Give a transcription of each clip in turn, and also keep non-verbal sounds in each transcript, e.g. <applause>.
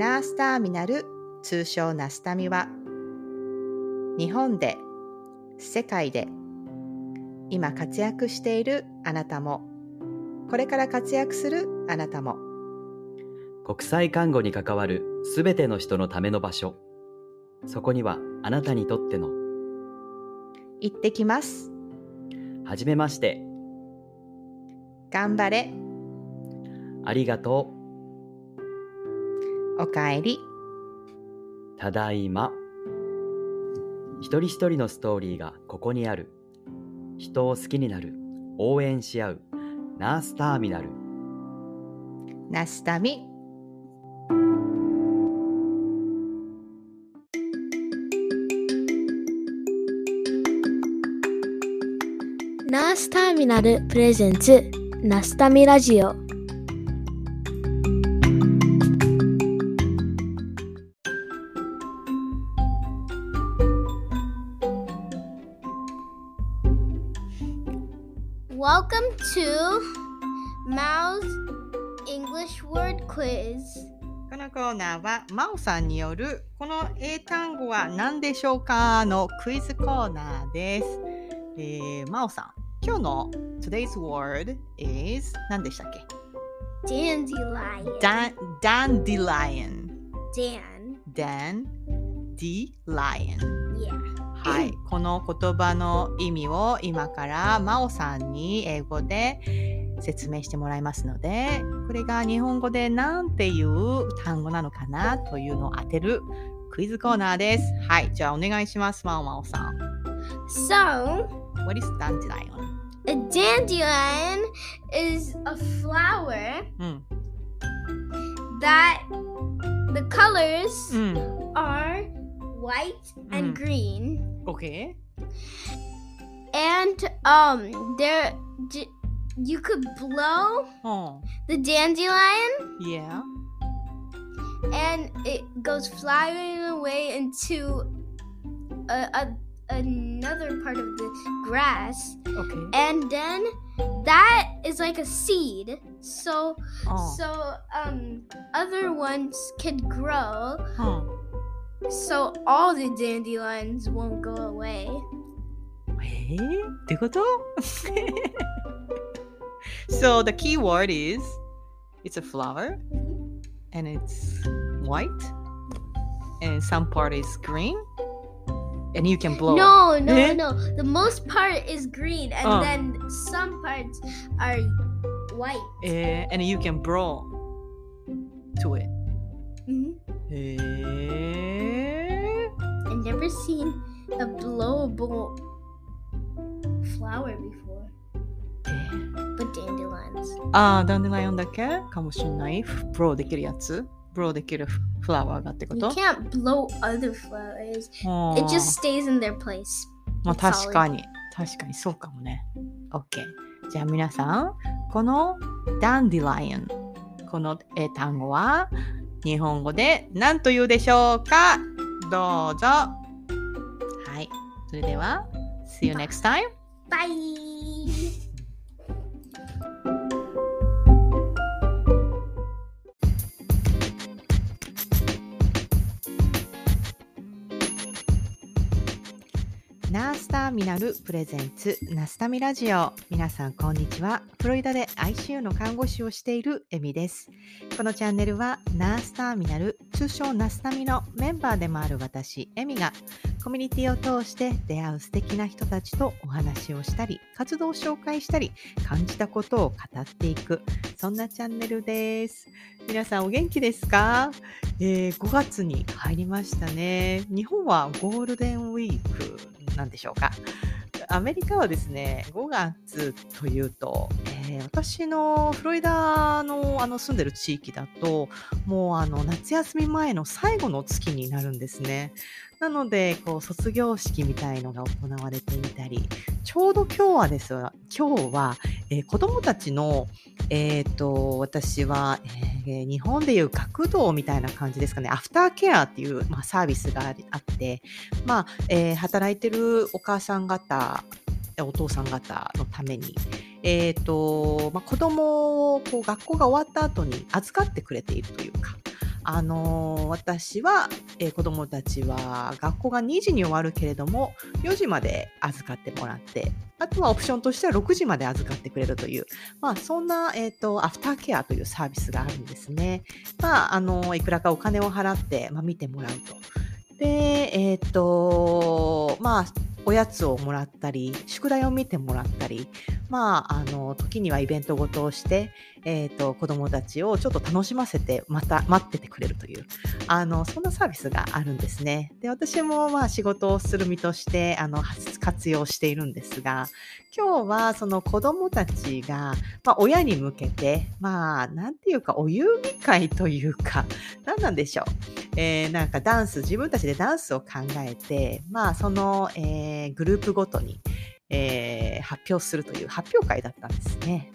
ナースターミナル通称ナスタミは日本で世界で今活躍しているあなたもこれから活躍するあなたも。国際看護に関わるすべての人のための場所。そこにはあなたにとっての行ってきます。はじめまして。頑張れ。ありがとおかえり。うただいま。一人一人のストーリーがここにある。人を好きになる。応援し合う。ナースターミナル。ナスタミ。ナースターミナルプレゼンツ。ナスタミラジオーは真央さんによるこの英単語は何でしょうかのクイズコーナーです。えー、真央さん、今日の Today's word is 何でしたっけ？Dandelion Dandelion Dan Dandelion Yeah. はい、この言葉の意味を今から真央さんに英語で説明してもらいますのでこれが日本語で何ていう単語なのかなというのを当てるクイズコーナーです。はい、じゃあお願いします、真央真央さん。So What is dandelion? a dandelion is a flower うん、that the colors うん、are white and Mm. green OK? and um there you could blow うん、 the dandelion Yeah. and it goes flying away into a, a another part of the grass OK? and then that is like a seed so うん so um other ones could grow うん so all the dandelions won't go away えー、ってこと <laughs> So the key word is it's a flower and it's white and some part is green and you can blow. no no Eh? <laughs> no the most part is green and Oh. then some parts are white Eh, and you can blow to it. Mhm. Eh, i've never seen a blowable flower before but dandelions ああ、 da ndelion だけ？かもしれない。 blow できるやつ？ blow できるフラワーがってこと you can't blow other flowers あー it just stays in their place まあ確かに。確かにそうかもね。OK。じゃあ皆さん、この dandelion、この英単語は日本語で何と言うでしょうか？どうぞ。はい。それでは、See you next time! bye ミナルプレゼンツナスタミラジオ。皆さんこんにちは。フロリダで ICU の看護師をしているエミです。このチャンネルはナースターミナル通称ナスタミのメンバーでもある私エミがコミュニティを通して出会う素敵な人たちとお話をしたり活動を紹介したり感じたことを語っていく。そんなチャンネルです。皆さんお元気ですか、えー5月に入りましたね。日本はゴールデンウィークなんでしょうか。アメリカはですね5月というと、えー私のフロリダのあの住んでる地域だともうあの夏休み前の最後の月になるんですね。なのでこう卒業式みたいのが行われていたりちょうど今日はですが今日は、えー子どもたちのえっ、と私は、えー日本でいう学童みたいな感じですかね。アフターケアっていう、まあ、サービスがあってまあ、えー働いてるお母さん方お父さん方のために、えーとまあ、子供をこう学校が終わった後に預かってくれているというかあの私は、えー子供たちは学校が2時に終わるけれども4時まで預かってもらってあとはオプションとしては6時まで預かってくれるという、まあ、そんな、えっ、と、アフターケアというサービスがあるんですね。まあ、あの、いくらかお金を払って、まあ、見てもらうと。で、えっ、と、まあ、おやつをもらったり、宿題を見てもらったり、まあ、あの、時にはイベントごとをして、えっ、と、子供たちをちょっと楽しませて、また待っててくれるという、あの、そんなサービスがあるんですね。で、私もまあ仕事をする身として、あの、活用しているんですが、今日はその子供たちが、まあ、親に向けて、まあ、なんていうか、お遊戯会というか、何なんでしょう。えーなんかダンス、自分たちでダンスを考えて、まあ、その、えーグループごとに、えー発表するという発表会だったんですね。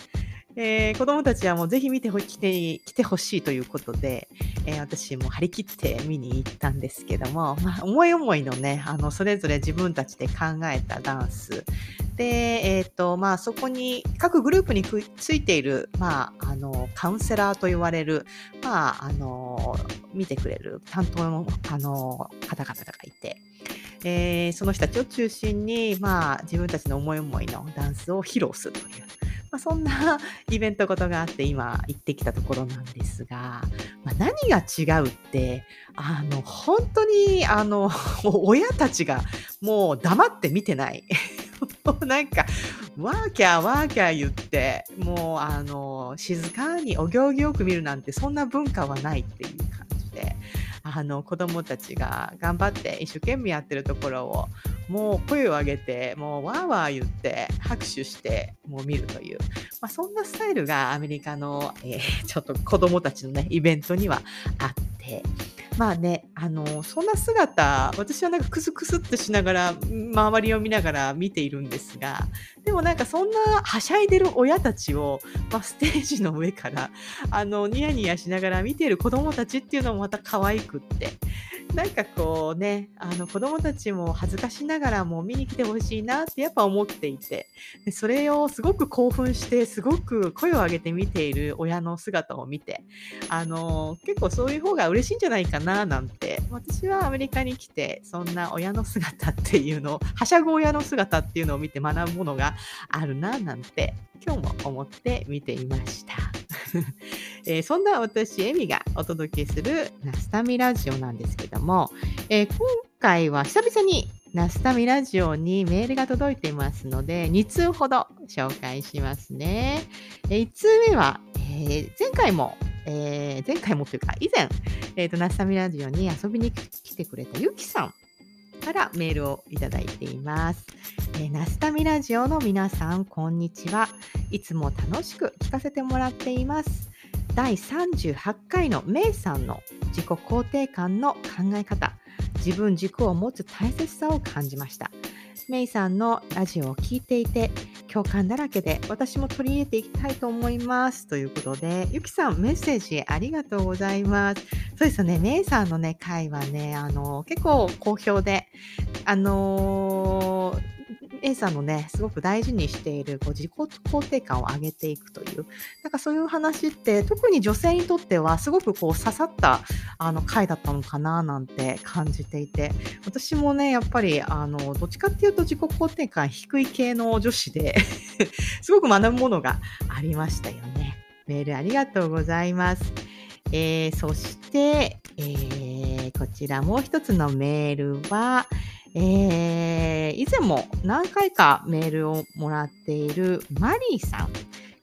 えー子供たちはもうぜひ見てほ来て来てほしいということで、えー私も張り切って見に行ったんですけども、まあ、思い思いのね、あの、それぞれ自分たちで考えたダンス。で、えっ、と、まあ、そこに、各グループにくついている、まあ、あの、カウンセラーと言われる、まあ、あの、見てくれる担当の、あの、方々がいて、えーその人たちを中心に、まあ、自分たちの思い思いのダンスを披露するという、まあ、そんな <laughs> イベントことがあって、今行ってきたところなんですが、まあ、何が違うって、あの、本当に、あの、<laughs> 親たちがもう黙って見てない。<laughs> なんか、ワーキャーワーキャー言って、もうあの、静かにお行儀よく見るなんて、そんな文化はないっていう感じで、あの、子供たちが頑張って一生懸命やってるところを、もう声を上げて、もうわーわー言って、拍手して、もう見るという、まあ、そんなスタイルがアメリカの、えー <laughs> ちょっと子供たちのね、イベントにはあって、まあね、あの、そんな姿、私はなんかクスクスってしながら、周りを見ながら見ているんですが、でもなんかそんなはしゃいでる親たちを、まあ、ステージの上から、あの、ニヤニヤしながら見ている子供たちっていうのもまた可愛くって、なんかこうね、あの子供たちも恥ずかしながらも見に来てほしいなってやっぱ思っていて、でそれをすごく興奮して、すごく声を上げて見ている親の姿を見て、あの、結構そういう方が嬉しいんじゃないかななんて、私はアメリカに来て、そんな親の姿っていうのを、はしゃぐ親の姿っていうのを見て学ぶものがあるななんて、今日も思って見ていました。<laughs> えーそんな私、エミがお届けするナスタミラジオなんですけども、えー今回は久々にナスタミラジオにメールが届いていますので、2通ほど紹介しますね。え1通目は、えー前回も、えー前回もというか、以前、えーと、ナスタミラジオに遊びに来てくれたゆきさんからメールをいただいています。えーナスタミラジオの皆さん、こんにちは。いつも楽しく聞かせてもらっています。第38回のメイさんの自己肯定感の考え方、自分軸を持つ大切さを感じました。メイさんのラジオを聞いていて共感だらけで私も取り入れていきたいと思います。ということで、ゆきさんメッセージありがとうございます。そうですね、姉さんのね、会はね、あの、結構好評で、あのー A さんのね、すごく大事にしているこう自己肯定感を上げていくという、なんかそういう話って、特に女性にとってはすごくこう刺さったあの回だったのかななんて感じていて、私もね、やっぱり、あの、どっちかっていうと自己肯定感低い系の女子で、<laughs> すごく学ぶものがありましたよね。メールありがとうございます。えーそして、えーこちらもう一つのメールは、えー以前も何回かメールをもらっているマリーさん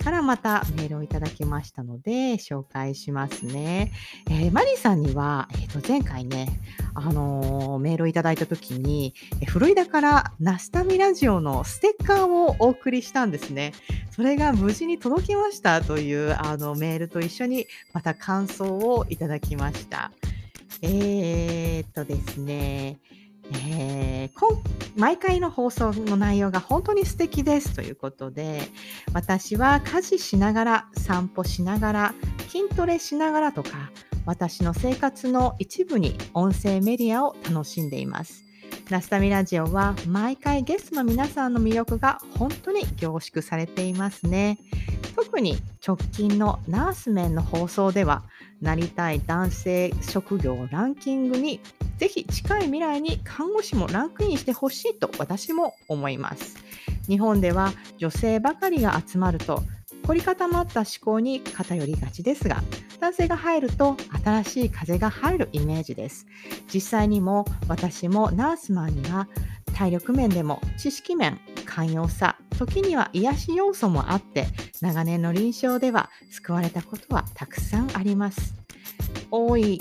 からまたメールをいただきましたので紹介しますね。えーマリーさんには、えーと前回ね、あのーメールをいただいた時に、フロリダからナスタミラジオのステッカーをお送りしたんですね。それが無事に届きましたというあのメールと一緒にまた感想をいただきました。えー、っとですね、えー、今毎回の放送の内容が本当に素敵ですということで、私は家事しながら、散歩しながら、筋トレしながらとか、私の生活の一部に音声メディアを楽しんでいます。ナスタミラジオは毎回ゲストの皆さんの魅力が本当に凝縮されていますね。特に直近のナースメンの放送ではなりたい男性職業ランキングにぜひ近い未来に看護師もランクインしてほしいと私も思います。日本では女性ばかりが集まると凝り固まった思考に偏りがちですが男性が入ると新しい風が入るイメージです。実際にも私もナースマンには体力面でも知識面寛容さ時には癒し要素もあって長年の臨床では救われたことはたくさんあります。大い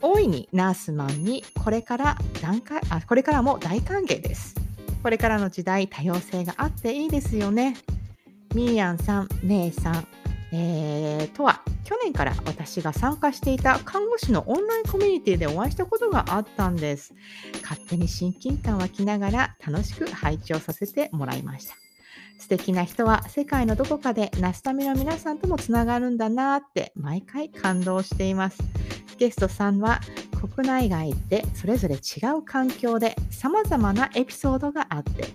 大いにナースマンにこれから段階あこれからも大歓迎です。これからの時代多様性があっていいですよね。みーやんさん、姉さん、えー、とは去年から私が参加していた看護師のオンラインコミュニティでお会いしたことがあったんです。勝手に親近感湧きながら楽しく配置をさせてもらいました。素敵な人は世界のどこかでナスタミの皆さんともつながるんだなって毎回感動しています。ゲストさんは国内外でそれぞれ違う環境で様々なエピソードがあって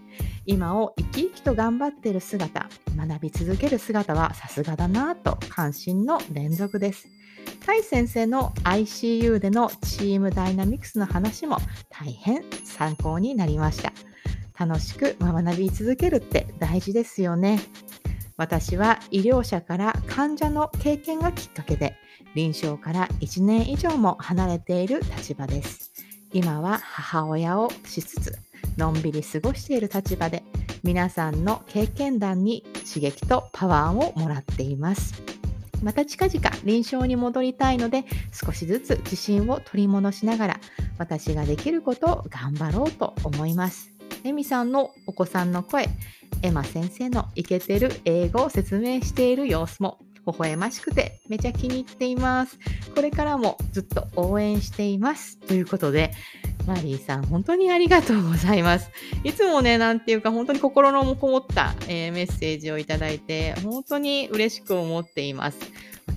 今を生き生きと頑張っている姿学び続ける姿はさすがだなと関心の連続です甲斐先生の ICU でのチームダイナミクスの話も大変参考になりました楽しく学び続けるって大事ですよね私は医療者から患者の経験がきっかけで臨床から1年以上も離れている立場です。今は母親をしつつ、のんびり過ごしている立場で、皆さんの経験談に刺激とパワーをもらっています。また近々臨床に戻りたいので、少しずつ自信を取り戻しながら、私ができることを頑張ろうと思います。エミさんのお子さんの声、エマ先生のイケてる英語を説明している様子も微笑ましくてめちゃ気に入っています。これからもずっと応援しています。ということで、マリーさん、本当にありがとうございます。いつもね、なんていうか、本当に心のこもった、えー、メッセージをいただいて、本当に嬉しく思っています。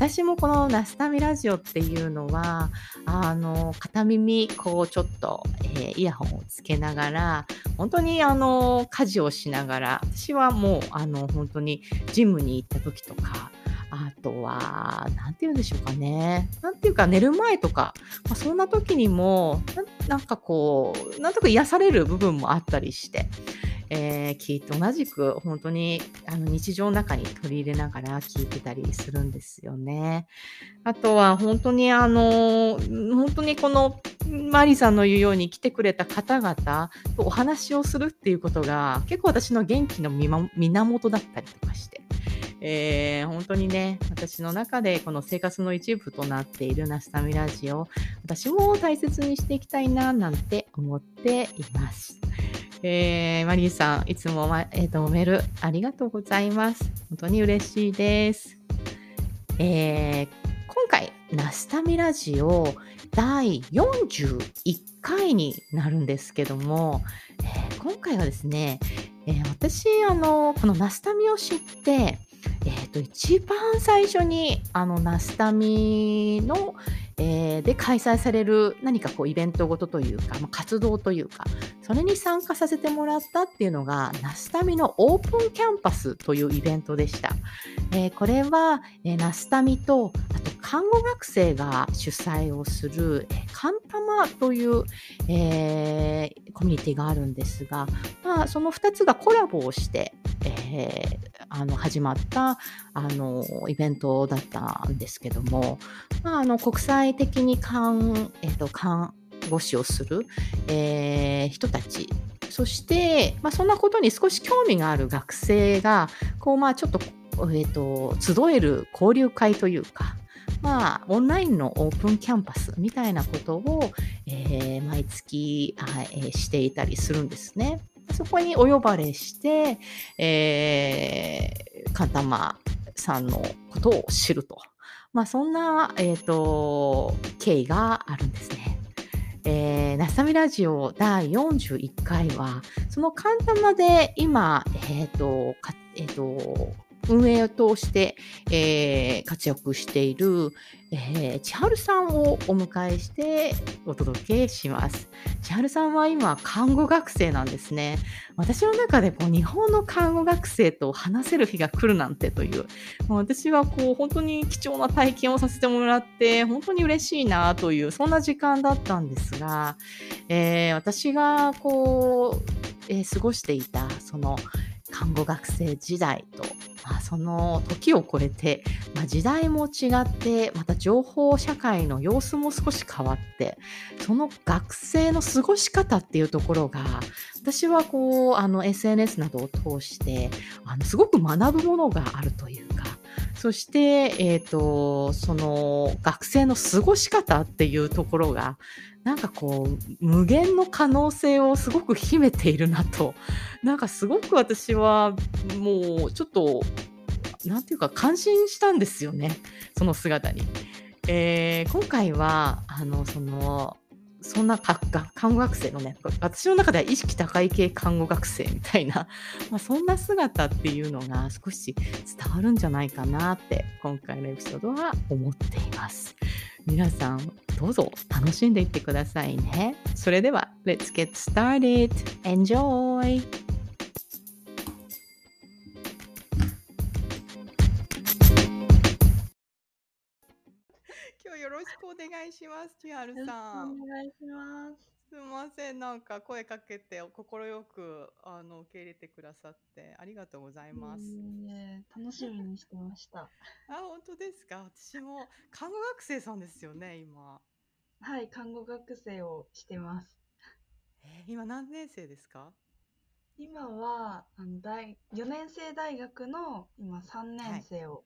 私もこのナスタミラジオっていうのは、あの、片耳、こう、ちょっと、えー、イヤホンをつけながら、本当にあの、家事をしながら、私はもう、あの、本当にジムに行った時とか、あとは、なんて言うんでしょうかね。なんていうか、寝る前とか、まあ、そんな時にもな、なんかこう、なんとか癒される部分もあったりして、えー、聞いて同じく本当にあの日常の中に取り入れながら聞いてたりするんですよね。あとは本当にあの、本当にこのマリさんの言うように来てくれた方々とお話をするっていうことが結構私の元気の源だったりとかして。えー、本当にね、私の中でこの生活の一部となっているナスタミラジオ、私も大切にしていきたいな、なんて思っています。えー、マリーさん、いつも、まえーと、メールありがとうございます。本当に嬉しいです。えー、今回、ナスタミラジオ第41回になるんですけども、えー、今回はですね、えー、私、あの、このナスタミを知って、えーと、一番最初にあのナスタミの、えー、で開催される何かこうイベントごとというか、まあ、活動というかそれに参加させてもらったっていうのがナスタミのオープンキャンパスというイベントでした。えー、これは、えー、ナスタミとあと看護学生が主催をする、えー、カンタマという、えー、コミュニティがあるんですが、まあ、その2つがコラボをして、えー、あの始まったあのイベントだったんですけども、まあ、あの国際的に看,、えーと、看護師をする、えー、人たちそして、まあ、そんなことに少し興味がある学生がこう、まあ、ちょっと,、えーと、集える交流会というか、まあ、オンラインのオープンキャンパスみたいなことを、えー、毎月、えー、していたりするんですね。そこにお呼ばれして、えー、カンタマさんのことを知ると。まあ、そんな、えっ、ー、と、経緯があるんですね。えー、ナスタミラジオ第41回は、その簡単まで今、えっ、ー、と、えっ、ー、と、運営を通して、えー活躍している、えー千春さんをお迎えしてお届けします。千春さんは今、看護学生なんですね。私の中でこう日本の看護学生と話せる日が来るなんてという、もう私はこう本当に貴重な体験をさせてもらって、本当に嬉しいなという、そんな時間だったんですが、えー私がこう、えー過ごしていた、その、看護学生時代と、まあ、その時を超えて、まあ、時代も違ってまた情報社会の様子も少し変わってその学生の過ごし方っていうところが私はこうあの SNS などを通してあのすごく学ぶものがあるというかそして、えっとその学生の過ごし方っていうところがなんかこう無限の可能性をすごく秘めているなとなんかすごく私はもうちょっとなんていうか感心したんですよねその姿に。えー今回はあのそのそんな看護学生のね私の中では意識高い系看護学生みたいな、<laughs> まあ、そんな姿っていうのが少し伝わるんじゃないかなって今回のエピソードは思っています。皆さんどうぞ楽しんでいってくださいね。それでは Let's get started! Enjoy! ろしくお願いします、千春さん。お願いします。すみません、なんか声かけて快くあの受け入れてくださってありがとうございます。いえいえ楽しみにしてました。あ、本当ですか？私も看護学生さんですよね、今。はい、看護学生をしてます。えー今何年生ですか？今はあの大4年生大学の今3年生を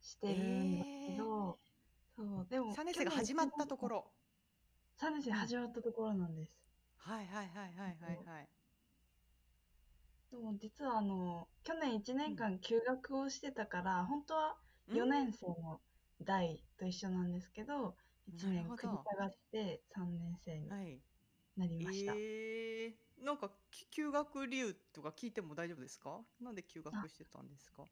してるんですけど、そうでも三年生が始まったとこ。ろ。3年生始まったところなんです。はいはいはいはいはいはい。でも実はあの去年1年間休学をしてたから、本当は4年生の代と一緒なんですけど、1年繰り下がって3年生にうんはい。なりました。えー、なんかき休学理由とか聞いても大丈夫ですか？なんで休学してたんですか？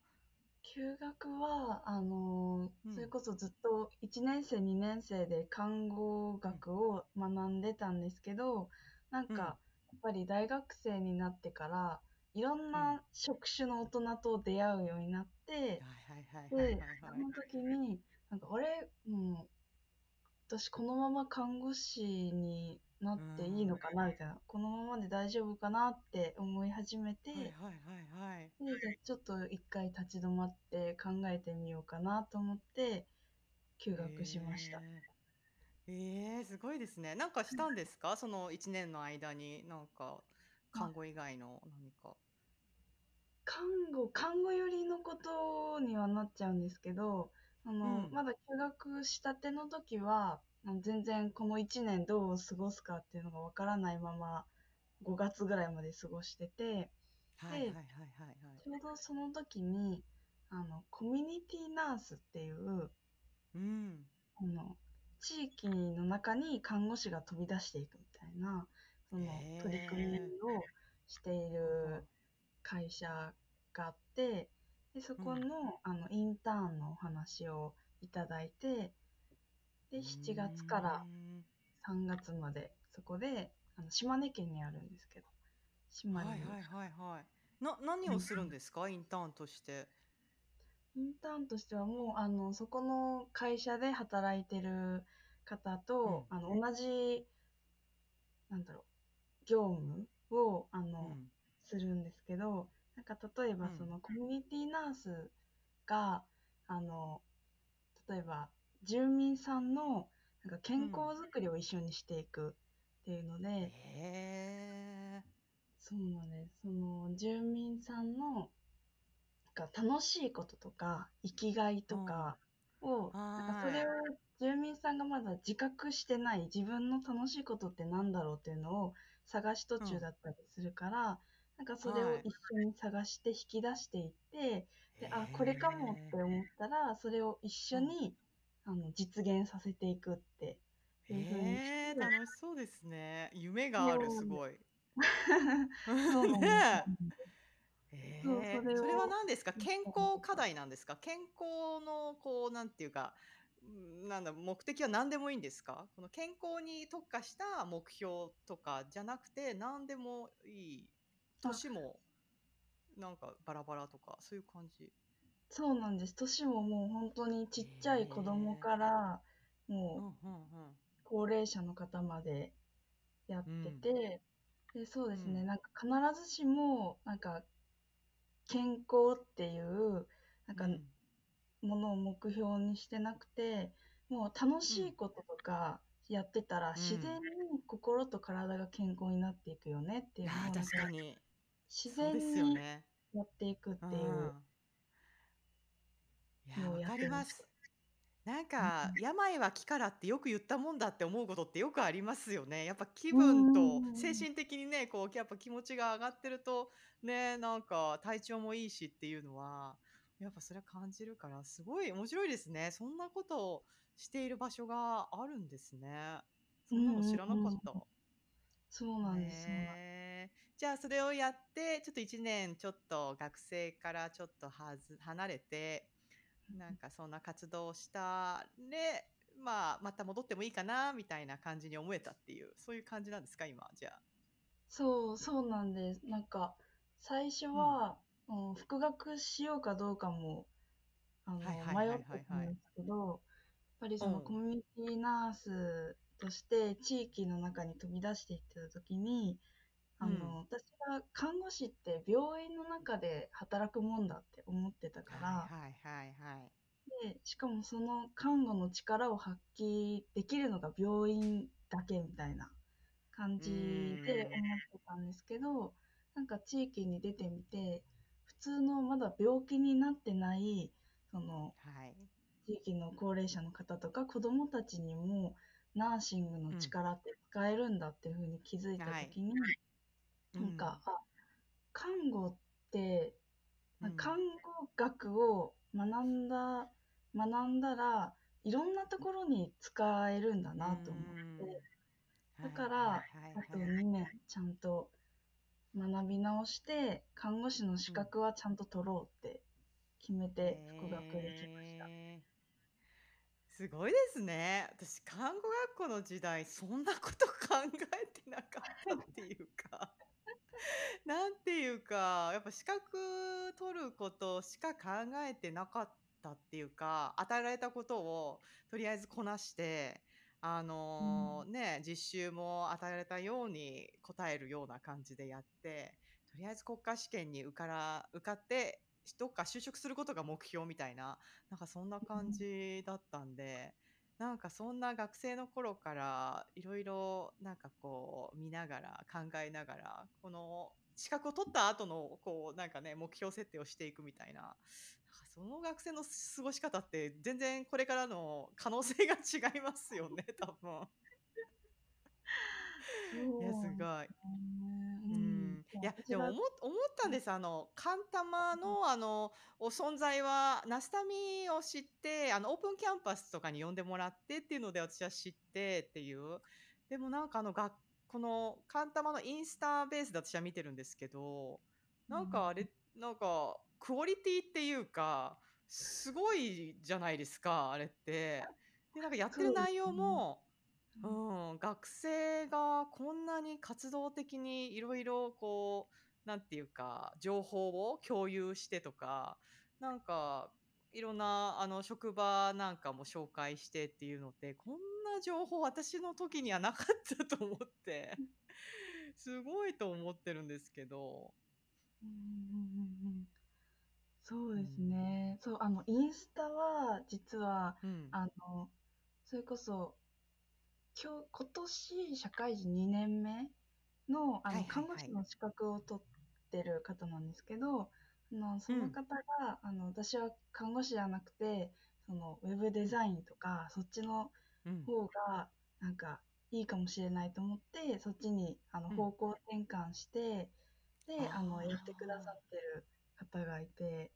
休学はあのーうん。それこそずっと1年生2年生で看護学を学んでたんですけどなんん。やっぱり大学生になってからいろんうん。な職種の大人と出会うようになって、はいはいはいはいではいその時になんかあれもう私このまま看護師になっていいのかなみたいな、このままで大丈夫かなって思い始めて。はいはいはいはい。でじゃあちょっと一回立ち止まって考えてみようかなと思って休学しました。えー、えーすごいですね。なんかしたんですか？<laughs> その1年の間に、なんか、看護以外の何か。看護看護寄りのことにはなっちゃうんですけどあの、うんまだ休学したての時は全然この1年どう過ごすかっていうのがわからないまま5月ぐらいまで過ごしててはいはいはいはいちょうどその時にあのコミュニティナースっていううん。あの地域の中に看護師が飛び出していくみたいなそのへー。取り組みをしている会社があってでそこの,、あのインターンのお話をいただいてで7月からうん3月までそこであの島根県にあるんですけど島に、はいはいはいはい。な、何をするんですか？インターンとして。インターンとしてはもうあのそこの会社で働いてる方と、あの同じなんだろう業務をあの、うん。するんですけどなんか例えばうん。そのコミュニティナースがあの例えば住民さんのなんか健康づくりを一緒にしていくっていうので、へそうなんです。その住民さんのなんか楽しいこととか生きがいとかを、うんなんかそれを住民さんがまだ自覚してない自分の楽しいことってなんだろうっていうのを探し途中だったりするから、なんかそれをはい。一緒に探して引き出していって、ーであこれかもって思ったらそれを一緒に、あの実現させていくっていうふうにへえ楽しそうですね。夢がある、すごい。<laughs> そうなんですねえ。えそれをそれは何ですか？うん健康課題なんですか？健康のこうなんていうかうんなんだ目的は何でもいいんですか？この健康に特化した目標とかじゃなくて何でもいい。あ。年もなんかバラバラとかそういう感じそうなんです。年ももう本当にちっちゃい子供から、うんもううんうん高齢者の方までやってて、でそうですね、うん。なんか必ずしも、なんか健康っていう、なんかうん。ものを目標にしてなくて、もう楽しいこととかやってたら、ん。自然に心と体が健康になっていくよねっていうのをあーなん確かに。自然そうですよにね。やっていくってういうんいやわかってまりますすなんか病は気からってよく言ったもんだって思うことってよくありますよね。やっぱ気分とうん精神的にね、こうやっぱ気持ちが上がってるとね、なんか体調もいいしっていうのは、やっぱそれは感じるから、すごい面白いですね。そんなことをしている場所があるんですね。そんなの知らなかった。そうなんです。そうなんですへーじゃあそれをやってちょっと1年ちょっと学生からちょっとはず離れてなんかそんな活動をしたで、まあ、また戻ってもいいかなみたいな感じに思えたっていうそういう感じなんですか今じゃあ。そう、そうなんです。なんか、最初は、うん復学しようかどうかも、あの、迷ってたんですけど、やっぱりそのうんコミュニティナースとして地域の中に飛び出していってた時に、あの、うん私が看護師って病院の中で働くもんだって思ってたから、はいはいはいはい。で、しかもその看護の力を発揮できるのが病院だけみたいな感じで思ってたんですけど、なんか地域に出てみて、普通のまだ病気になってない、そのはい。地域の高齢者の方とか子供たちにもナーシングの力って使えるんだっていうふうに気づいたときに、なんか、あ、看護って、うん。看護学を学んだ、学んだら、いろんなところに使えるんだなと思って、だから、あとはいはい2年ちゃんと学び直して、看護師の資格はちゃんと取ろうって決めて復学できました。へー。すごいですね。私、看護学校の時代、そんなこと考えてなかったっていうか、<laughs> なんていうか、やっぱ資格取ることしか考えてなかったっていうか、与えられたことをとりあえずこなして、あのーね、実習も与えられたように答えるような感じでやって、とりあえず国家試験に受から受かって、どっか就職することが目標みたいな、なんかそんな感じだったんで、なんかそんな学生の頃からいろいろなんかこう見ながら考えながら、この資格を取った後のこうなんかね、目標設定をしていくみたいな、なんかその学生の過ごし方って全然これからの可能性が違いますよね、多分。<laughs> いや、すごい。やでも思っ思ったんです。あのカンタマのあのお存在はナスタミを知ってあのオープンキャンパスとかに呼んでもらってっていうので私は知ってっていう。でもなんかあのがこのカンタマのインスタベースで私は見てるんですけどなんかあれなんかクオリティっていうかすごいじゃないですかあれって。でなんかやってる内容もうん、学生がこんなに活動的にいろいろこうなんていうか情報を共有してとかなんかいろんなあの職場なんかも紹介してっていうのってこんな情報私の時にはなかったと思って。<laughs> すごいと思ってるんですけど。うんうんうんうんそうですね。そう、あの、インスタは、実は、うん、あの、それこそ、今日、今年、社会人2年目の、あの、はいはいはい。看護師の資格を取ってる方なんですけど、あの、その方が、あの、私は看護師じゃなくて、その、ウェブデザインとか、そっちのうん。方が、なんか、いいかもしれないと思って、そっちに、あの、うん。方向転換して、で、あの、やってくださってる方がいて、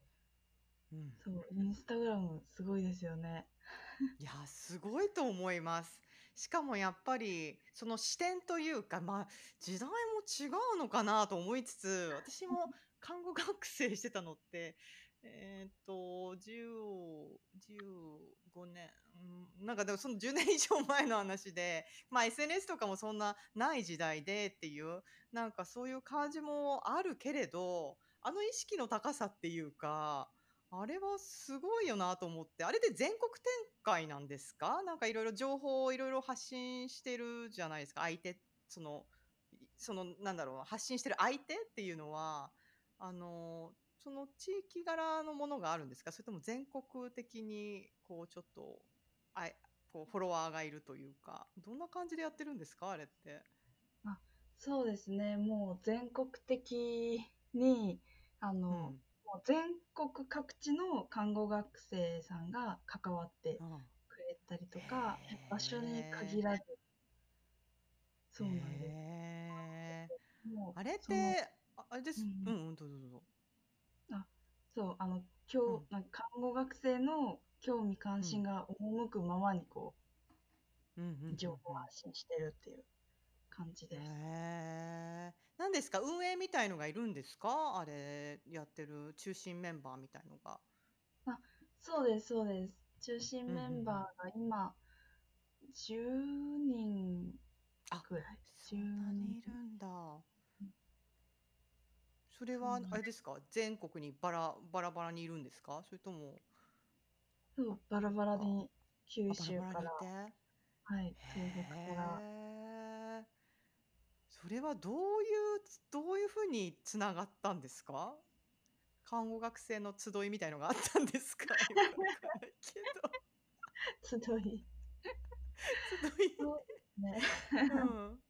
うん。そう、インスタグラムすごいですよね。<laughs> いや、すごいと思います。しかもやっぱり、その視点というか、まあ、時代も違うのかなと思いつつ、私も <laughs> 看護学生してたのって、えーっと、10、15年、うんなんかでもその10年以上前の話で、まあ SNS とかもそんなない時代でっていう、なんかそういう感じもあるけれど、あの意識の高さっていうか、あれはすごいよなと思って、あれで全国展開なんですか？なんかいろいろ情報をいろいろ発信してるじゃないですか、相手、その、いその、なんだろうな、発信してる相手っていうのは、あの、その地域柄のものがあるんですか？それとも全国的に、こう、ちょっと、あい、こう、フォロワーがいるというか、どんな感じでやってるんですか？あれって。そうですね。もう全国的に、あの、うん。全国各地の看護学生さんが関わってあくれたりとか、へー。場所に限らず、そうなんです。もう。あれって、ああれです。ううんん、うん、どうぞどうぞ。そう、あの、今うん。日、なんか看護学生の興味関心が赴くままに、こうん、うん、うんう、情報を発信してるっていう感じです。へえ。何ですか？運営みたいのがいるんですか？あれやってる中心メンバーみたいのが。そうです、そうです。中心メンバーが今、10人あくらい？そんなにいるんだ。それはあれですか？全国にバラバラバラにいるんですか？それともそう、バラバラに、九州から、はい、東北から。それはどういうどういうふうにつながったんですか？看護学生の集いみたいのがあったんですか？<laughs> 集い。<laughs> 集い。そうね。うん。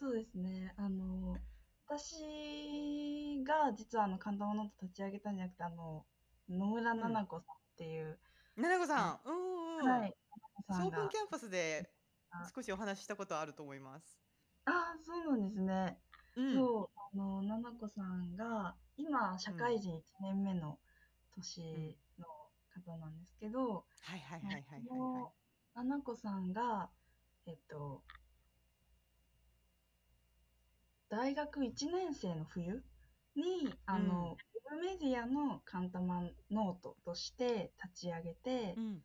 そうですね。あの、私が実はあの、神田ノート立ち上げたんじゃなくて、あの、野村菜々子さんっていう、ななこさん、うんうん。はい、菜ソー々子さんが。プンキャンパスであ少しお話ししたことあると思います。あ、そうなんですね。うん。そう、あの、菜々子さんが、今、社会人1年目の年の方なんですけど、はいはいはいはいはいそはいの。菜々子さんが、えっと、大学1年生の冬に、あの、ウェブメディアのカンタマンノートとして立ち上げて、うん。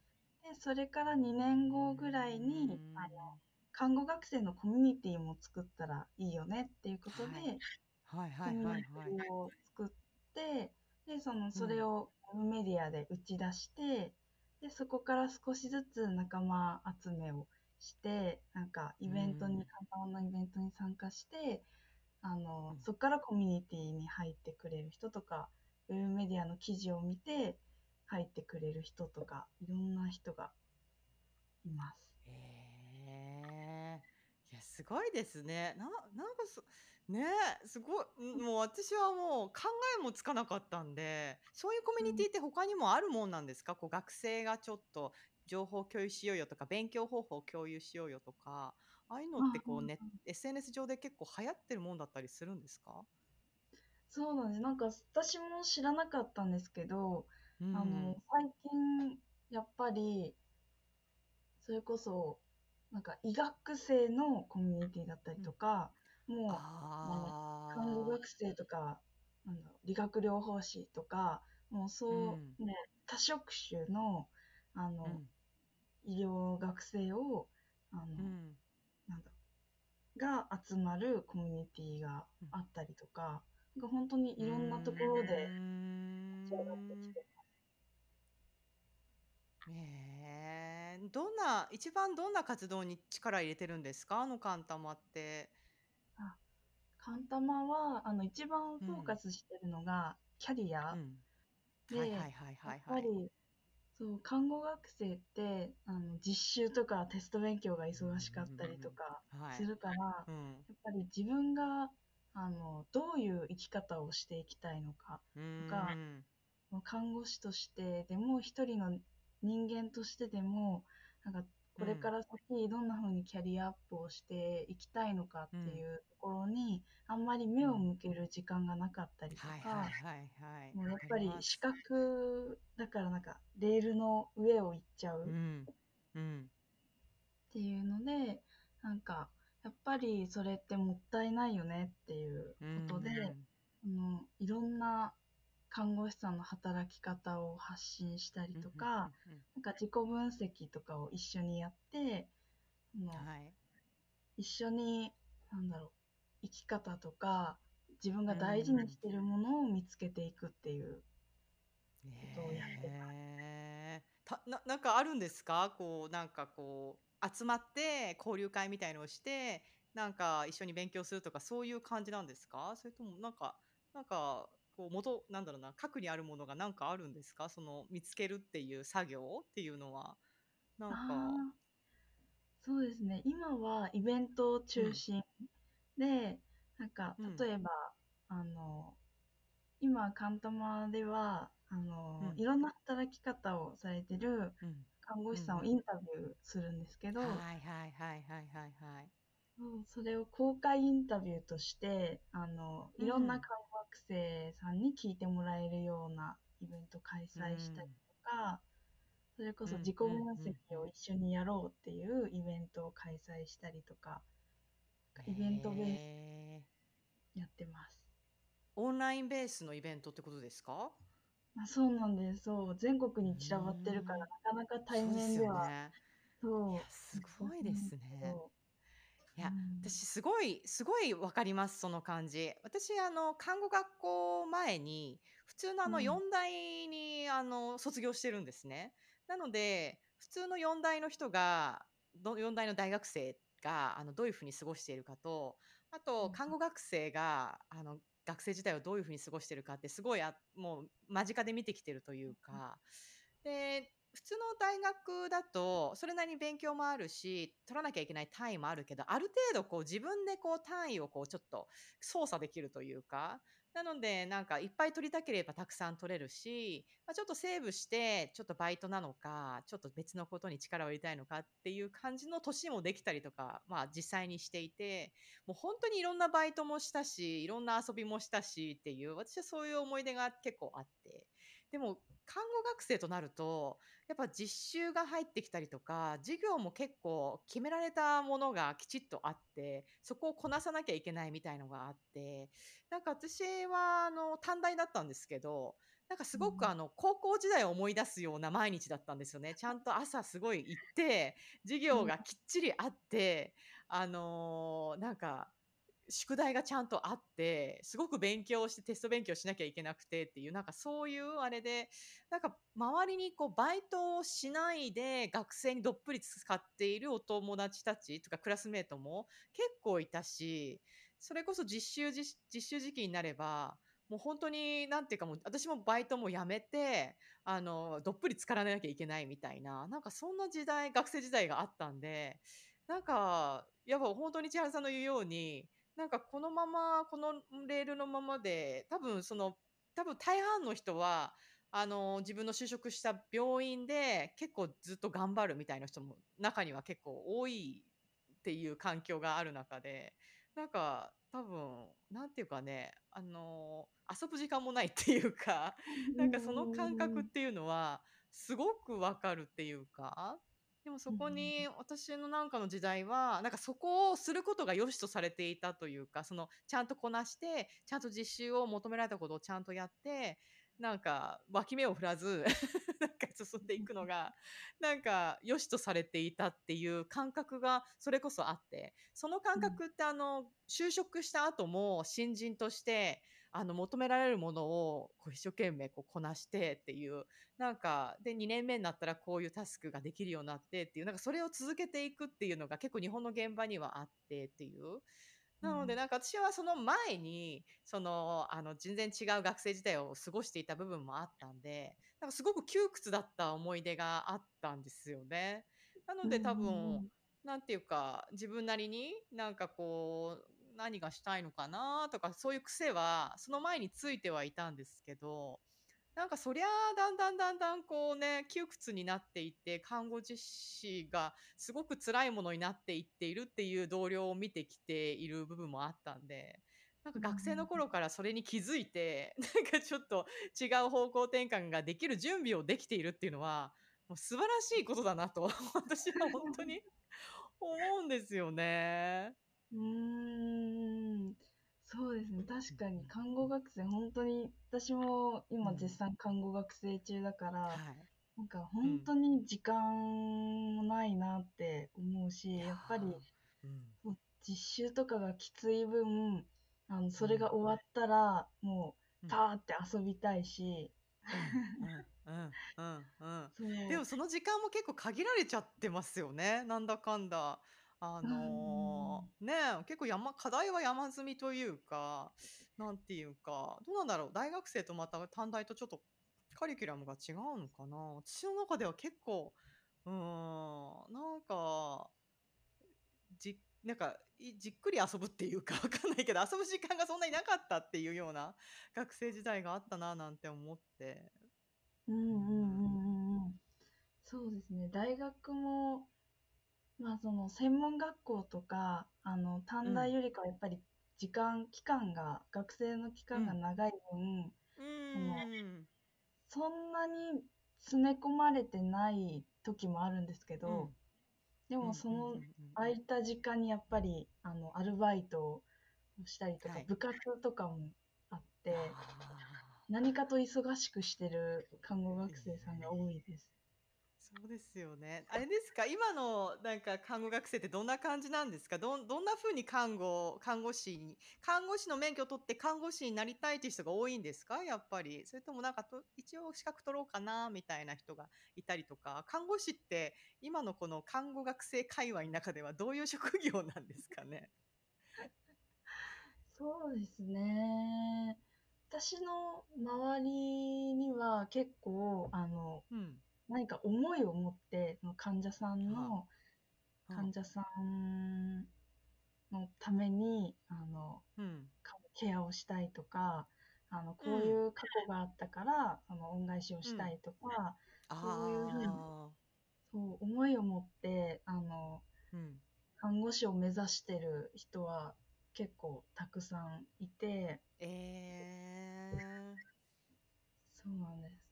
で、それから2年後ぐらいに、うん。あの、看護学生のコミュニティも作ったらいいよねっていうことで、はい。はいコはいミュニテ。ィを作って、で、その、それをウェブメディアで打ち出して、で、そこから少しずつ仲間集めをして、なんか、イベントに、うん。簡単なイベントに参加して、あの、うん。そこからコミュニティに入ってくれる人とか、ウェブメディアの記事を見て入ってくれる人とか、いろんな人がいます。へえ。いや、すごいですね。な、なんかそ、ねえ、すごい。うんもう私はもう考えもつかなかったんで、そういうコミュニティって他にもあるもんなんですか？こう学生がちょっと情報共有しようよとか、勉強方法を共有しようよとか、ああいうのってこうね、SNS 上で結構流行ってるもんだったりするんですか？そうなんです。なんか、私も知らなかったんですけど、うんあの、最近、やっぱり、それこそ、なんか医学生のコミュニティだったりとか、もう、あ看護学生とか、なんだろう、理学療法士とか、もうそう、うん。ね、多職種の、あうん。医療学生を、あの、うん。なんだろう、が集まるコミュニティがあったりとか、なんか本当にいろんなところでうーん広がってきてへえどんな一番どんな活動に力入れてるんですか？あのカンタマって。カンタマは、あの、一番フォーカスしてるのが、キャリア。うん、ではいはいはいはいやっぱはい。り、そう、看護学生って、あの、実習とかテスト勉強が忙しかったりとかはいするから、うんやっぱり自分が、あの、どういう生き方をしていきたいのか、うーがん看護師としてでも、一人の人間としてでも、なんか、これから先どんな風にキャリアアップをしていきたいのかっていうところに、あんまり目を向ける時間がなかったりとか、はいはいはいはい。もうやっぱわかます。り資格だからなんかレールの上を行っちゃうっうん。うん。ていうので、なんかやっぱりそれってもったいないよねっていうことで、あのいろんな看護師さんの働き方を発信したりとか、うんうんなんか自己分析とかを一緒にやって、はい。一緒に、なんだろう、生き方とか、自分が大事にしてるものを見つけていくっていう。ことをやってますたななんかあるんですか？こうなんかこう集まって交流会みたいのをしてなんか一緒に勉強するとかそういう感じなんですか？それともなんかなんかこう元なんだろうな核にあるものがなんかあるんですか？その見つけるっていう作業っていうのは。なんか。そうですね。今はイベント中心で、なんかうん、例えば、あの、今、カンタマでは、あの、うん。いろんな働き方をされてるうん。看護師さんをうんインタビューするんですけど、はいはいはいはいはい。はいそれを公開インタビューとして、あの、いろんうなん看護学生さんに聞いてもらえるようなイベント開催したりとか、それこそ自己分析を一緒にやろうっていうイベントを開催したりとか、イベントベースやってます。オンラインベースのイベントってことですか？あそうなんです。そう。全国に散らばってるから、うんなかなか対面では。ねそう。いやすごいですねそういやうん。私すごいすごいわかりますその感じ。私あの看護学校前に普通のあのうん。4大にあの卒業してるんですね。なので普通の4大の人がど4大の大学生があのどういうふうに過ごしているかとあうんと看護学生があの学生時代をどういうふうに過ごしているかってすごいあもう間近で見てきてるというか。で普通の大学だとそれなりに勉強もあるし取らなきゃいけない単位もあるけどある程度こう自分でこう単位をこうちょっと操作できるというか。なのでなんかいっぱい取りたければたくさん取れるし、まあ、ちょっとセーブしてちょっとバイトなのかちょっと別のことに力を入れたいのかっていう感じの年もできたりとか、まあ、実際にしていてもう本当にいろんなバイトもしたしいろんな遊びもしたしっていう私はそういう思い出が結構あって。でも看護学生となるとやっぱ実習が入ってきたりとか授業も結構決められたものがきちっとあってそこをこなさなきゃいけないみたいのがあってなんか私はあの短大だったんですけどなんかすごうんくあの高校時代を思い出すような毎日だったんですよね。ちゃんと朝すごい行って授業がきっちりあってあのーなんか宿題がちゃんとあってすごく勉強してテスト勉強しなきゃいけなくてっていうなんかそういうあれでなんか周りにこうバイトをしないで学生にどっぷり使っているお友達たちとかクラスメートも結構いたしそれこそ実習実習時期になればもう本当になんていうかもう私もバイトもやめてあのどっぷり使わなきゃいけないみたいななんかそんな時代学生時代があったんでなんかやっぱ本当に千春さんの言うようになんかこのままこのレールのままで多分その多分大半の人はあの自分の就職した病院で結構ずっと頑張るみたいな人も中には結構多いっていう環境がある中でなんか多分なんていうかねあの遊ぶ時間もないっていうかなんかその感覚っていうのはすごくわかるっていうかでもそこに私のなんかの時代はなんかそこをすることが良しとされていたというかそのちゃんとこなしてちゃんと実習を求められたことをちゃんとやってなんか脇目を振らず <laughs> なんか進んでいくの <laughs> がなんか良しとされていたっていう感覚がそれこそあってその感覚ってあの就職した後も新人としてあの求められるものをこう一生懸命こうこなしてっていうなんかで2年目になったらこういうタスクができるようになってっていうなんかそれを続けていくっていうのが結構日本の現場にはあってっていう。なのでうんなんか私はその前にそのあの全然違う学生時代を過ごしていた部分もあったんでなんかすごく窮屈だった思い出があったんですよね。なので多分なんていうか自分なりになんかこう何がしたいのかなとかそういう癖はその前についてはいたんですけどなんかそりゃあだんだんだんだんこうね窮屈になっていって看護実施がすごく辛いものになっていっているっていう同僚を見てきている部分もあったんでなんか学生の頃からそれに気づいて <laughs> なんかちょっと違う方向転換ができる準備をできているっていうのはもう素晴らしいことだなと私は本当に思うんですよね。うーん、そうですね。確かに看護学生、本当に、私も今うん絶賛看護学生中だから、はい。なんか本当に時間もないなって思うし、やっぱりうん。実習とかがきつい分、あの、それが終わったら、もうんう、パーって遊びたいし、うんうんうんうん <laughs> そう。でもその時間も結構限られちゃってますよね。なんだかんだ。あのーねえ結構山課題は山積みというかなんていうかどうなんだろう大学生とまた短大とちょっとカリキュラムが違うのかな私の中では結構うーんなんかじなんかいじっくり遊ぶっていうか <laughs> わかんないけど遊ぶ時間がそんなになかったっていうような学生時代があったななんて思って。うんうんうんうんうん。そうですね。大学も、まあその専門学校とか、あの、短大よりかはやっぱり時間、期間が、学生の期間が長い分、うーん。そんなに詰め込まれてない時もあるんですけど、でもその空いた時間にやっぱり、あの、アルバイトをしたりとかはい、部活とかもあって、あ何かと忙しくしてる看護学生さんが多いです。ーそうですよね。あれですか？今のなんか看護学生ってどんな感じなんですか？どんどんな風に看護看護師に看護師の免許を取って看護師になりたいっていう人が多いんですか？やっぱりそれともなんかと一応資格取ろうかなみたいな人がいたりとか看護師って今のこの看護学生界隈の中ではどういう職業なんですかね？<laughs> そうですね。私の周りには結構、あの、うん。何か思いを持って、その患者さんの、うん患者さんのために、あの、うん。ケアをしたいとか、あの、こういう過去があったから、その恩返しをしたいとか、そういうふうにあそう、思いを持って、あの、ーうん。看護師を目指してる人は結構たくさんいて、えー。そうなんです。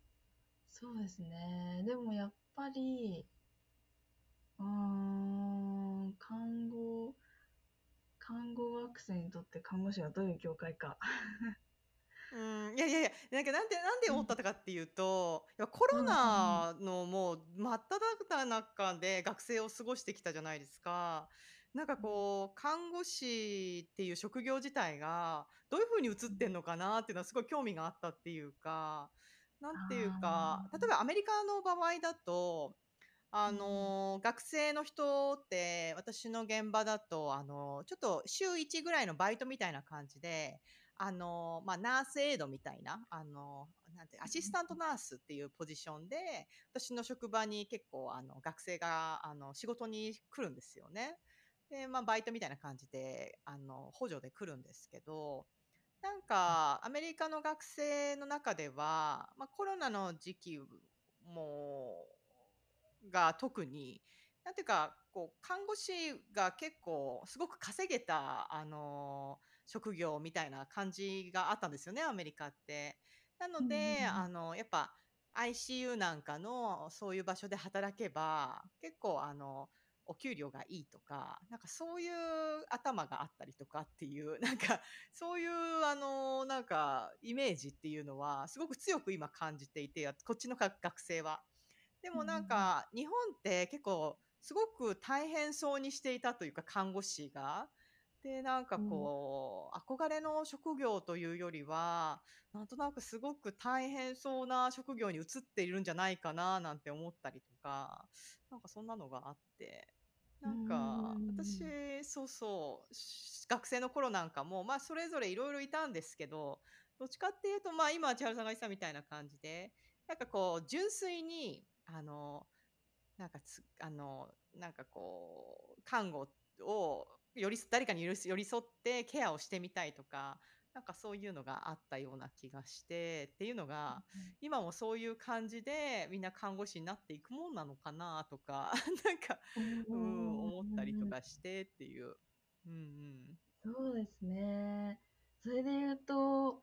そうですね。でもやっぱり、うーん、看護、看護学生にとって看護師はどういう業界か。うん、いやいやいや、なんかなんで、なんで思ったかっていうと、いやコロナのもう真っ只中で学生を過ごしてきたじゃないですか。なんかこう、看護師っていう職業自体がどういうふうに映ってんのかなっていうのはすごい興味があったっていうか、なんていうか例えばアメリカの場合だと、あの学生の人って私の現場だとあのちょっと週1ぐらいのバイトみたいな感じであの、まあ、ナースエイドみたいなあのなんてアシスタントナースっていうポジションで私の職場に結構あの学生があの仕事に来るんですよね。で、まあ、バイトみたいな感じであの補助で来るんですけどなんかアメリカの学生の中では、まあ、コロナの時期もが特になんていうかこう看護師が結構すごく稼げたあの職業みたいな感じがあったんですよねアメリカって。なので、うんあのやっぱ ICU なんかのそういう場所で働けば結構あのお給料がいいとかなんかそういう頭があったりとかっていうなんかそういうあのなんかイメージっていうのはすごく強く今感じていてこっちのか学生は。でもなんか日本って結構すごく大変そうにしていたというか看護師が。でなんかこう、憧れの職業というよりはなんとなくすごく大変そうな職業に移っているんじゃないかななんて思ったりとかなんかそんなのがあって。なんかうん。私そうそうし学生の頃なんかもまあそれぞれいろいろいたんですけどどっちかっていうとまあ今千春さんが言ってたみたいな感じでなんかこう純粋にあのなんかつあのなんかこう看護を寄り添誰かに寄り寄り添ってケアをしてみたいとかなんかそういうのがあったような気がしてっていうのが今もそういう感じでみんな看護師になっていくもんなのかなとか <laughs> なんか、うん、思ったりとかしてっていう。うんうんそうですね。それで言うと、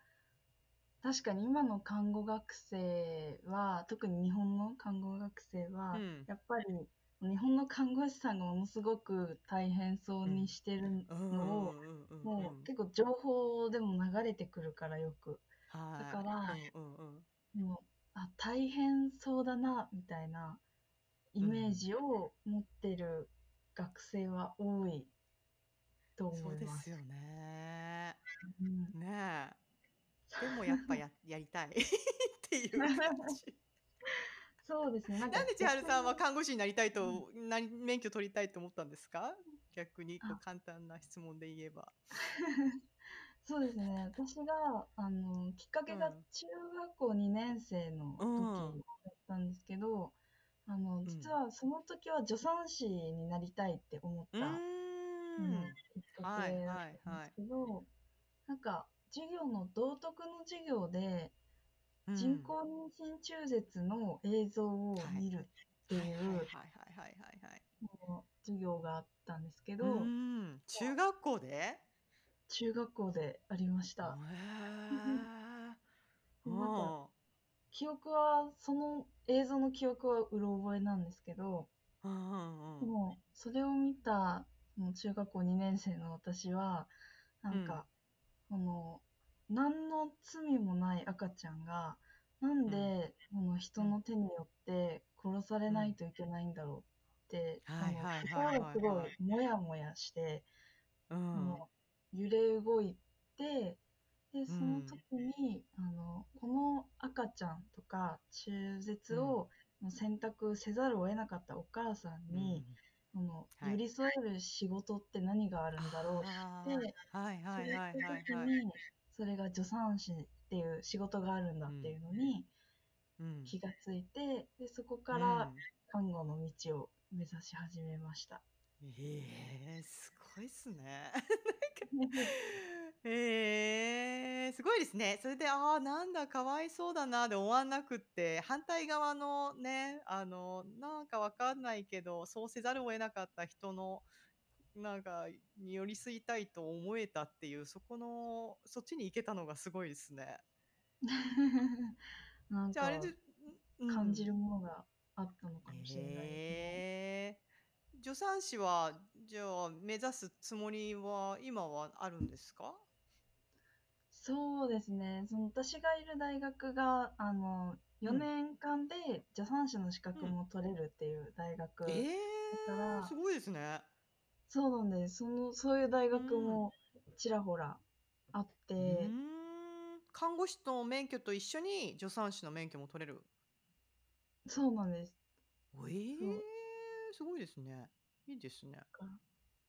確かに今の看護学生は、特に日本の看護学生は、うんやっぱり日本の看護師さんがものすごく大変そうにしてるのを、もう結構情報でも流れてくるからよく。はいだからうんうんもうあ大変そうだなみたいなイメージを持ってる学生は多いと思います。ですよね。うんねえ。でもやっぱややりたい <laughs> っていう感じ。そうですね。なんかなんで千春さんは看護師になりたいと、な免許取りたいと思ったんですか？逆にこうあ簡単な質問で言えば。<laughs> そうですね。私が、あの、きっかけがうん中学校2年生のうん時だったんですけど、あの、ん実はその時は助産師になりたいって思った、うんん。きっかけだったんですけど、なんか、授業の道徳の授業で、人工妊娠中絶の映像を見るってはい。う授業があったんですけうど。中学校で？中学校でありました。<laughs> 記憶は、その映像の記憶はうろ覚えなんですけど、うんうんうん。もうそれを見たもう中学校2年生の私は、なんか、この、何の罪もない赤ちゃんが、なんで、この人の手によって殺されないといけないんだろうって、あのはいはすごいもやもやして、うあんの揺れ動いて、で、その時に、あの、この赤ちゃんとか中絶を選択せざるを得なかったお母さんに、このはい。寄り添える仕事って何があるんだろうって、はいはいはいはいい。に、それが助産師っていう仕事があるんだっていうのにうん気がついて、でそこかうらん看護の道を目指し始めました。ええすごいっすね。<laughs> ええすごいですね。それで、ああ、なんだ、かわいそうだなで終わんなくって、反対側のね、あの、なんかわかんないけど、そうせざるを得なかった人の、なんか、に寄り添いたいと思えたっていう、そこの、そっちに行けたのがすごいですね。<laughs> なんじゃあ、あれかで、うん感じるものがあったのかもしれないですね。へえ助産師はじゃあ目指すつもりは今はあるんですか？そうですね。その私がいる大学が、あの、4年間で助産師の資格も取れるっていう大学。えだからえすごいですね。そうなんです。その、そういう大学もちらほらあっうて、ーん看護師の免許と一緒に助産師の免許も取れる。そうなんです。ええそうすごいですね。いいですね。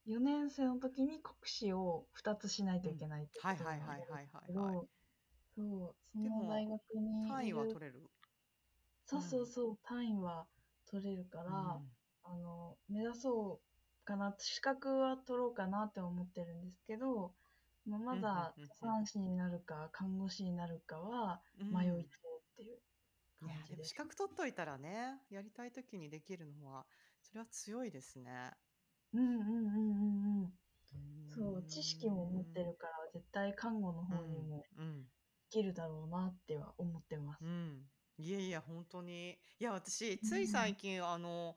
4年生の時に国試を2つしないといけないってことはいはいなんはいはいですはいはい。けど、そう、そでもの大学にいる単位は取れる。そうそうそう、単位は取れるから、うんあの、目指そうかな、資格は取ろうかなって思ってるんですけど、まあまだうんうんうんうん助産師になるか看護師になるかはうん迷い中っていういや感じです。でも資格取っといたらねやりたい時にできるのはそれは強いですね。うんうんうんうんうん。そうう、ん知識も持ってるから絶対看護の方にもうんできるだろうなっては思ってます。うん、いやいや本当にいや私つい最近、あの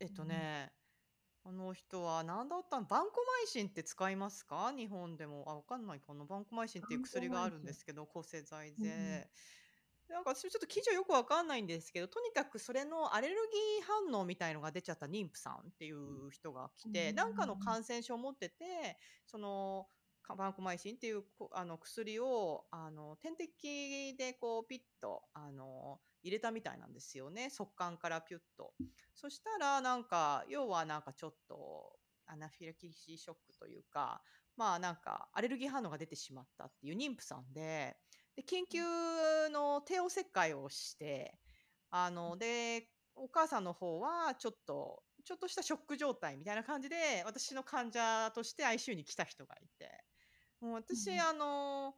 えっとね、あの人は何だったの？バンコマイシンって使いますか？日本でも。あわかんないかな。バンコマイシンっていう薬があるんですけど抗生剤で、なんか私ちょっと記事はよくわかんないんですけどとにかくそれのアレルギー反応みたいのが出ちゃった妊婦さんっていう人が来て、うんなんかの感染症を持っててそのかバンコマイシンっていうこあの薬をあの点滴でこうピッとあの入れたみたいなんですよね。速乾からピュッと。そしたらなんか要はなんかちょっとアナフィラキシーショックというかまあなんかアレルギー反応が出てしまったっていう妊婦さんで。で緊急の帝王切開をしてあのでお母さんの方はちょっとちょっとしたショック状態みたいな感じで私の患者として ICU に来た人がいてもう私、うん。あの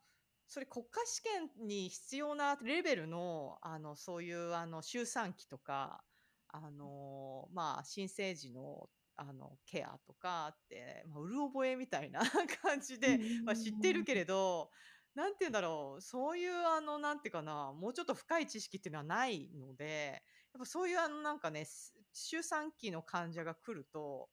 それ国家試験に必要なレベルのあのそういうあの周産期とかあのまあ新生児のあのケアとかって、まあ、うる覚えみたいな <laughs> 感じで、まあ、知ってるけれどなんて言うんだろう、そういうあの、なんていうかな、もうちょっと深い知識っていうのはないので、やっぱそういうあの、なんかね、す周産期の患者が来ると、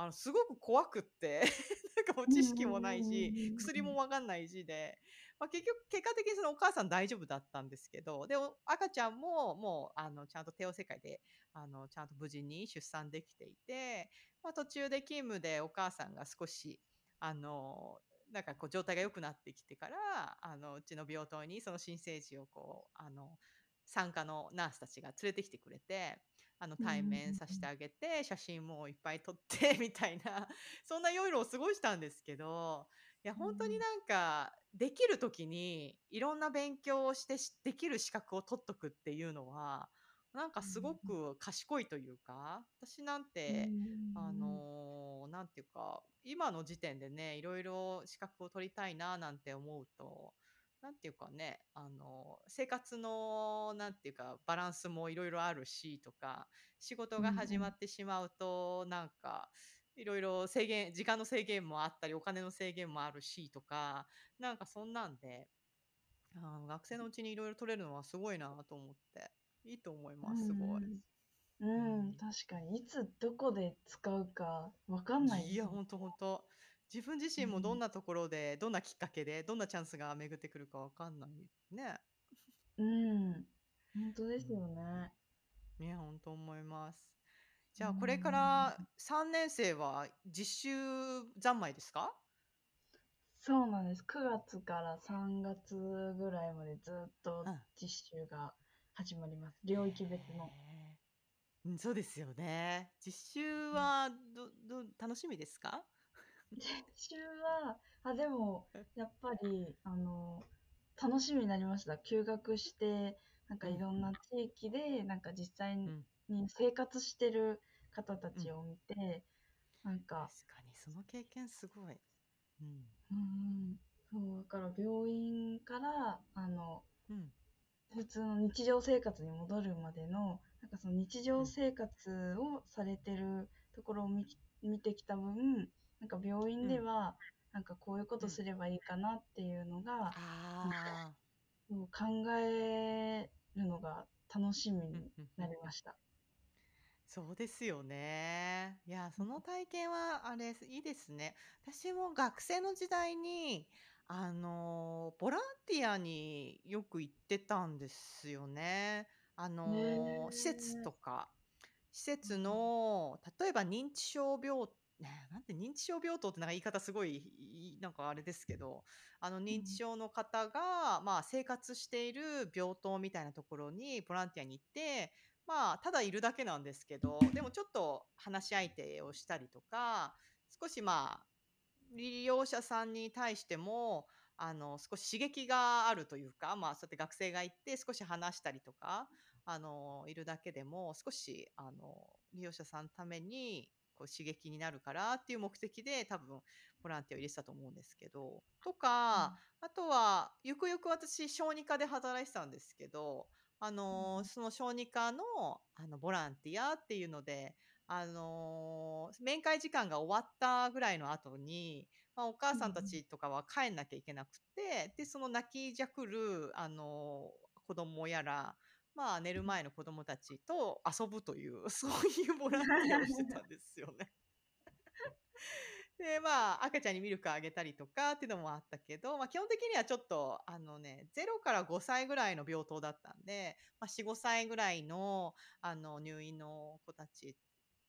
あの、すごく怖くって、<laughs> なんかもう知識もないし、薬もわかんないしで、まあ、結局結果的にそのお母さん大丈夫だったんですけど、で、お赤ちゃんももうあの、ちゃんと帝王切開で、あの、ちゃんと無事に出産できていて、まあ、途中で勤務でお母さんが少し、あの、なんかこう状態が良くなってきてから、あの、うちの病棟にその新生児をこう、あの、産科のナースたちが連れてきてくれて、あの、対面させてあげて、写真もいっぱい撮って <laughs> みたいな、そんな夜を過ごしたんですけど、いや、本当になんか、できる時にいろんな勉強をしてしできる資格を取っとくっていうのは、なんかすごく賢いというか、私なんて、あの、なんていうか、今の時点でね、いろいろ資格を取りたいななんて思うと、なんていうかね、あの、生活の、なんていうか、バランスもいろいろあるしとか、仕事が始まってしまうと、なんか、いろいろ制限時間の制限もあったり、お金の制限もあるしとか、なんかそんなんで、あの、学生のうちにいろいろ取れるのはすごいなと思って、いいと思います、すごい。うん、うん確かに。いつどこで使うかわかんないいや、ね。ほんとほんと。自分自身もどんなところで、どんなきっかけで、どんなチャンスが巡ってくるかわかんないね。うん。本当ですよね。ね、ほんと思います。じゃあこれから3年生は実習三昧ですか？そうなんです。9月から3月ぐらいまでずっとうん。実習が始まります。領域別の。うん、そうですよね。実習はどど楽しみですか？実習は、あ、でも、やっぱり、あの、楽しみになりました。休学して、なんかうん。いろんな地域で、なんか実際うん。に生活してる方たうん。ちを見て、なんか確かにその経験すごい。うん。うん、そう、だから病院から、あの、うん。普通の日常生活に戻るまでの、なんかその日常うん。生活をされてるところを見き見てきた分、なんか病院うん。では、なんかこういうこうん。とすればいいかなっていうのが、あ考えるのが楽しみうんに。なんりました。そうですよね。いや、その体験はあれ、いいですね。私も学生の時代に、あの、ボランティアによく行ってたんですよね。あへの、施設とえ。か。施設の、例えば認知症病ね、なんて認知症病棟ってなんか言い方すごい、いなんかあれですけど、あのう認知ん。症の方が、まあ、生活している病棟みたいなところにボランティアに行って、まあ、ただいるだけなんですけど、でもちょっと話し相手をしたりとか、少しまあ、利用者さんに対しても、あの、少し刺激があるというか、まあ、そうやって学生が行って少し話したりとか、あの、いるだけでも、少しあの、利用者さんのために、こう刺激になるからっていう目的で、多分ボランティアを入れてたと思うんですけど、とうか、ん。あとは、ゆくゆく私小児科で働いてたんですけど、あうの、ん。その小児科の、あの、ボランティアっていうので、あの、面会時間が終わったぐらいの後に、まあ、お母うんさんたちとかは帰んなきゃいけなくて、で、その泣きじゃくる、あの、子供やら、まあ、寝る前の子供たちと遊ぶという、<laughs> そういうボランティアをしてたんですよね。<laughs> で、まあ、赤ちゃんにミルクあげたりとかっていうのもあったけど、まあ、基本的にはちょっと、あのね、0から5歳ぐらいの病棟だったんで、まあ、4、5歳ぐらいの、あの、入院の子たち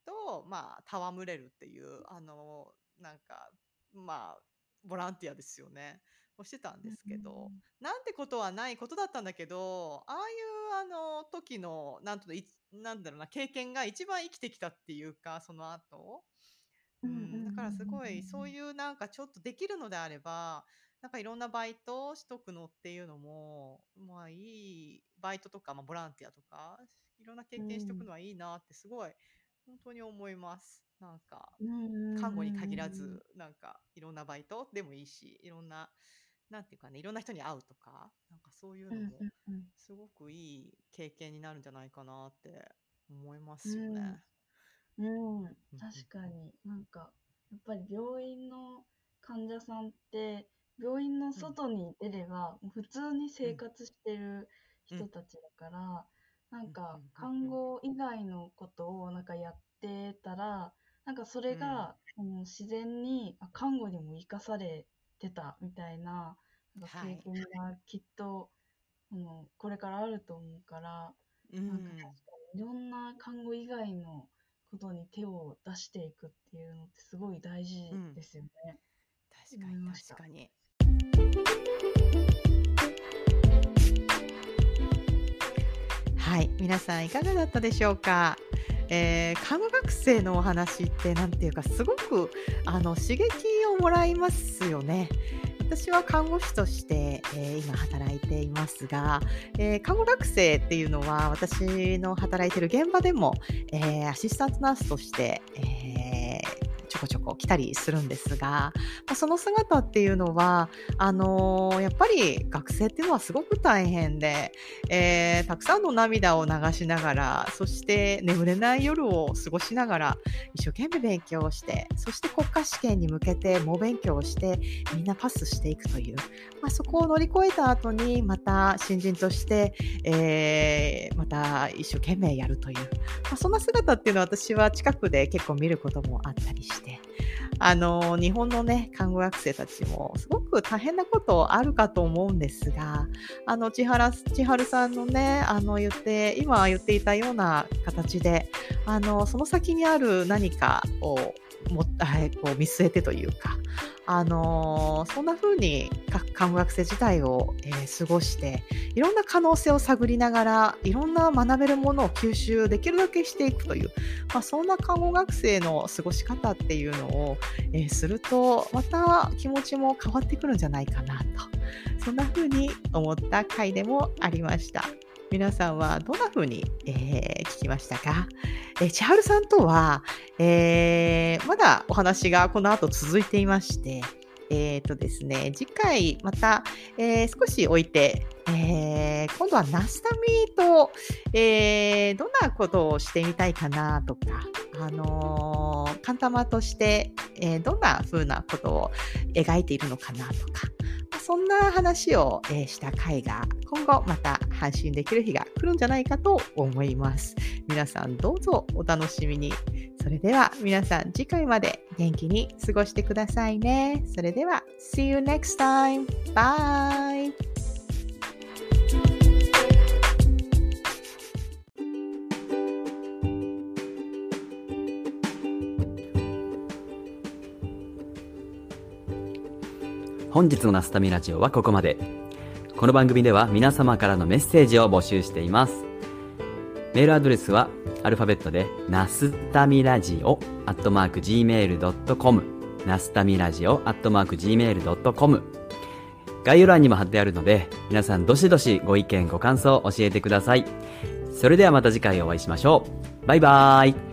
と、まあ、戯れるっていう、あの、なんか、まあ、ボランティアですよね。をしてたんうですけど、ん。なんてことはないことだったんだけど、ああいうあの時の、なんといなんだろうな、経験が一番生きてきたっていうか、その後。ううんん、だからすごい、そううん。いうなんかちょっとできるのであれば、なんかいろんなバイトをしとくのっていうのも、まあいいバイトとか、まあ、ボランティアとか、いろんな経う験しておくのん。はいいなってすごい、本当に思います。なんか、うん看護に限ら。ず、なんかいろんなバイトでもいいし、いろんな、なんていうかね、いろんな人に会うとか、なんかそういううんのもうんうん。すごくいい経験になるんじゃないかなって思いまうすよん。ね。うん。うんうん確かうん。に。なんか、やっぱり病院の患者さんって、病院の外に出れば、普通に生活してる人たちだから、なんか看護以外のことをなんかやってたら、なんかそれが、あの自然にあ看護にも生かされてたみたいななんかはい経験がきっと、あのこれからあると思うから、うんなんか確かにいろんな看護以外のことに手を出していくっていうのってすごい大事ですよね。確かに確かに。はい、皆さんいかがだったでしょうか？えー看護学生のお話ってなんていうかすごくあの刺激をもらいますよね。私は看護師として、えー今働いていますが、えー看護学生っていうのは私の働いてる現場でも、えーアシスタントナースとして、えーこちょこ来たりするんですが、まあその姿っていうのはあのやっぱり学生っていうのはすごく大変で、えーたくさんの涙を流しながら、そして眠れない夜を過ごしながら、一生懸命勉強をして、そして国家試験に向けて猛勉強をして、みんなパスしていくという、まあ、そこを乗り越えた後に、また新人として、えーまた一生懸命やるという、まあ、そんな姿っていうのは私は近くで結構見ることもあったりして、あの日本のね看護学生たちもすごく大変なことあるかと思うんですがあの千原千春さんのねあの言って今言っていたような形であのその先にある何かをもはいこう見据えてというかあのそんな風に看護学生時代を、えー過ごしていろんな可能性を探りながらいろんな学べるものを吸収できるだけしていくという、まあ、そんな看護学生の過ごし方っていうのを、えーするとまた気持ちも変わってくるんじゃないかなとそんな風に思った回でもありました。皆さんはどんな風に、えー聞きましたか、えー千春さんとは、えーまだお話がこの後続いていまして、えーとですね、次回また、えー少し置いて、えー今度はナスタミと、えーどんなことをしてみたいかなとか、あのーカンタマとして、えーどんな風なことを描いているのかなとか、まあそんな話を、えーした回が今後また配信できる日が来るんじゃないかと思います。皆さんどうぞお楽しみに。それでは皆さん次回まで元気に過ごしてくださいね。それでは See you next time. Bye! 本日のナスタミラジオはここまで。この番組では皆様からのメッセージを募集しています。メールアドレスはアルファベットでナスタミラジオアットマーク Gmail.com ナスタミラジオアットマーク Gmail.com 概要欄にも貼ってあるので皆さんどしどしご意見ご感想を教えてください。それではまた次回お会いしましょう。バイバーイ